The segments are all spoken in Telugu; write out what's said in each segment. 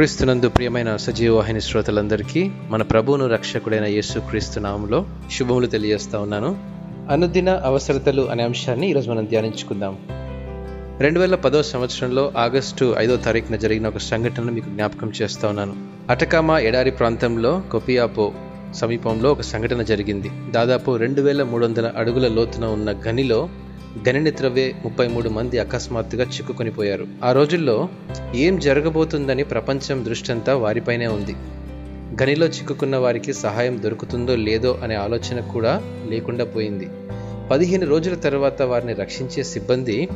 క్రీస్తునందు ప్రియమైన సజీవవాహిని శ్రోతలందరికీ మన ప్రభువును రక్షకుడైన యేసు క్రీస్తు నామంలో శుభములు తెలియజేస్తా ఉన్నాను. అనుదిన అవసరతలు అనే అంశాన్ని ఈరోజు మనం ధ్యానించుకుందాం. రెండు వేల పదో సంవత్సరంలో ఆగస్టు ఐదో తారీఖున జరిగిన ఒక సంఘటనను మీకు జ్ఞాపకం చేస్తా ఉన్నాను. అటకామా ఎడారి ప్రాంతంలో కొపియాపో సమీపంలో ఒక సంఘటన జరిగింది. దాదాపు రెండు వేల మూడు వందల అడుగుల లోతున ఉన్న గనిలో గనిని త్రవ్వే ముప్పై మూడు మంది అకస్మాత్తుగా చిక్కుకొనిపోయారు ఆ రోజుల్లో ఏం జరగబోతుందని ప్రపంచం దృష్టంతా వారిపైనే ఉంది. గనిలో చిక్కుకున్న వారికి సహాయం దొరుకుతుందో లేదో అనే ఆలోచన కూడా లేకుండా పోయింది. పదిహేను రోజుల తర్వాత వారిని రక్షించే సిబ్బంది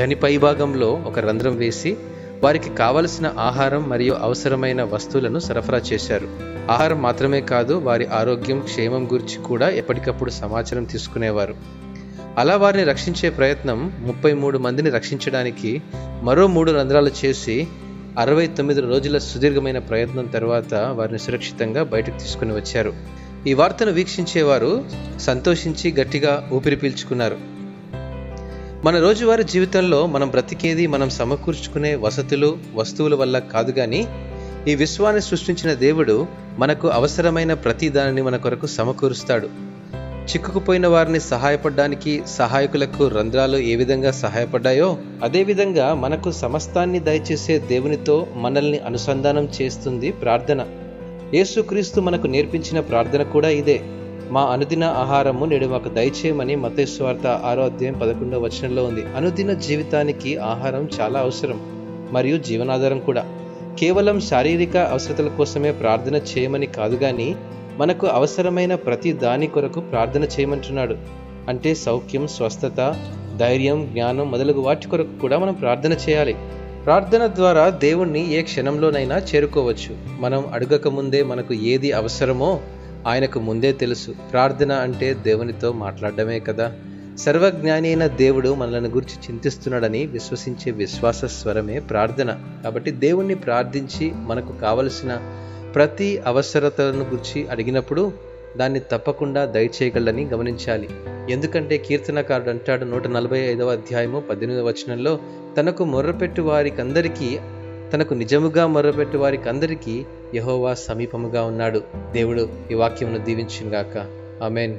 గని పైభాగంలో ఒక రంధ్రం వేసి వారికి కావలసిన ఆహారం మరియు అవసరమైన వస్తువులను సరఫరా చేశారు. ఆహారం మాత్రమే కాదు వారి ఆరోగ్యం క్షేమం గురించి కూడా ఎప్పటికప్పుడు సమాచారం తీసుకునేవారు. అలా వారిని రక్షించే ప్రయత్నం ముప్పై మూడు మందిని రక్షించడానికి మరో మూడు రంధ్రాలు చేసి అరవై తొమ్మిది రోజుల సుదీర్ఘమైన ప్రయత్నం తర్వాత వారిని సురక్షితంగా బయటకు తీసుకుని వచ్చారు. ఈ వార్తను వీక్షించేవారు సంతోషించి గట్టిగా ఊపిరి పీల్చుకున్నారు. మన రోజువారీ జీవితంలో మనం బ్రతికేది మనం సమకూర్చుకునే వసతులు వస్తువుల వల్ల కాదు కానీ ఈ విశ్వాన్ని సృష్టించిన దేవుడు మనకు అవసరమైన ప్రతి దానిని మన కొరకు సమకూరుస్తాడు. చిక్కుకుపోయిన వారిని సహాయపడడానికి సహాయకులకు రంధ్రాలు ఏ విధంగా సహాయపడ్డాయో అదేవిధంగా మనకు సమస్తాన్ని దయచేసే దేవునితో మనల్ని అనుసంధానం చేస్తుంది ప్రార్థన. యేసుక్రీస్తు మనకు నేర్పించిన ప్రార్థన కూడా ఇదే. మా అనుదిన ఆహారము నేడు మాకు దయచేయమని మతేశ్వార్త ఆరో అధ్యాయం పదకొండవ వచనంలో ఉంది. అనుదిన జీవితానికి ఆహారం చాలా అవసరం మరియు జీవనాధారం కూడా. కేవలం శారీరక అవసరతల కోసమే ప్రార్థన చేయమని కాదు కానీ మనకు అవసరమైన ప్రతి దాని కొరకు ప్రార్థన చేయమంటున్నాడు. అంటే సౌఖ్యం స్వస్థత ధైర్యం జ్ఞానం మొదలగు వాటి కొరకు కూడా మనం ప్రార్థన చేయాలి. ప్రార్థన ద్వారా దేవుణ్ణి ఏ క్షణంలోనైనా చేరుకోవచ్చు. మనం అడగక ముందే మనకు ఏది అవసరమో ఆయనకు ముందే తెలుసు. ప్రార్థన అంటే దేవునితో మాట్లాడడమే కదా. సర్వజ్ఞాని అయిన దేవుడు మనల్ని గురించి చింతిస్తున్నాడని విశ్వసించే విశ్వాస స్వరమే ప్రార్థన. కాబట్టి దేవుణ్ణి ప్రార్థించి మనకు కావలసిన ప్రతి అవసరతలను గురించి అడిగినప్పుడు దాన్ని తప్పకుండా దయచేయగలని గమనించాలి. ఎందుకంటే కీర్తనకారుడు అంటాడు నూట నలభై ఐదవ అధ్యాయము పద్దెనిమిదవ వచనంలో తనకు మొర్రపెట్టు వారికందరికీ తనకు నిజముగా మొర్రపెట్టు వారికందరికీ యహోవా సమీపముగా ఉన్నాడు. దేవుడు ఈ వాక్యమును దీవించింగాక ఆమెన్.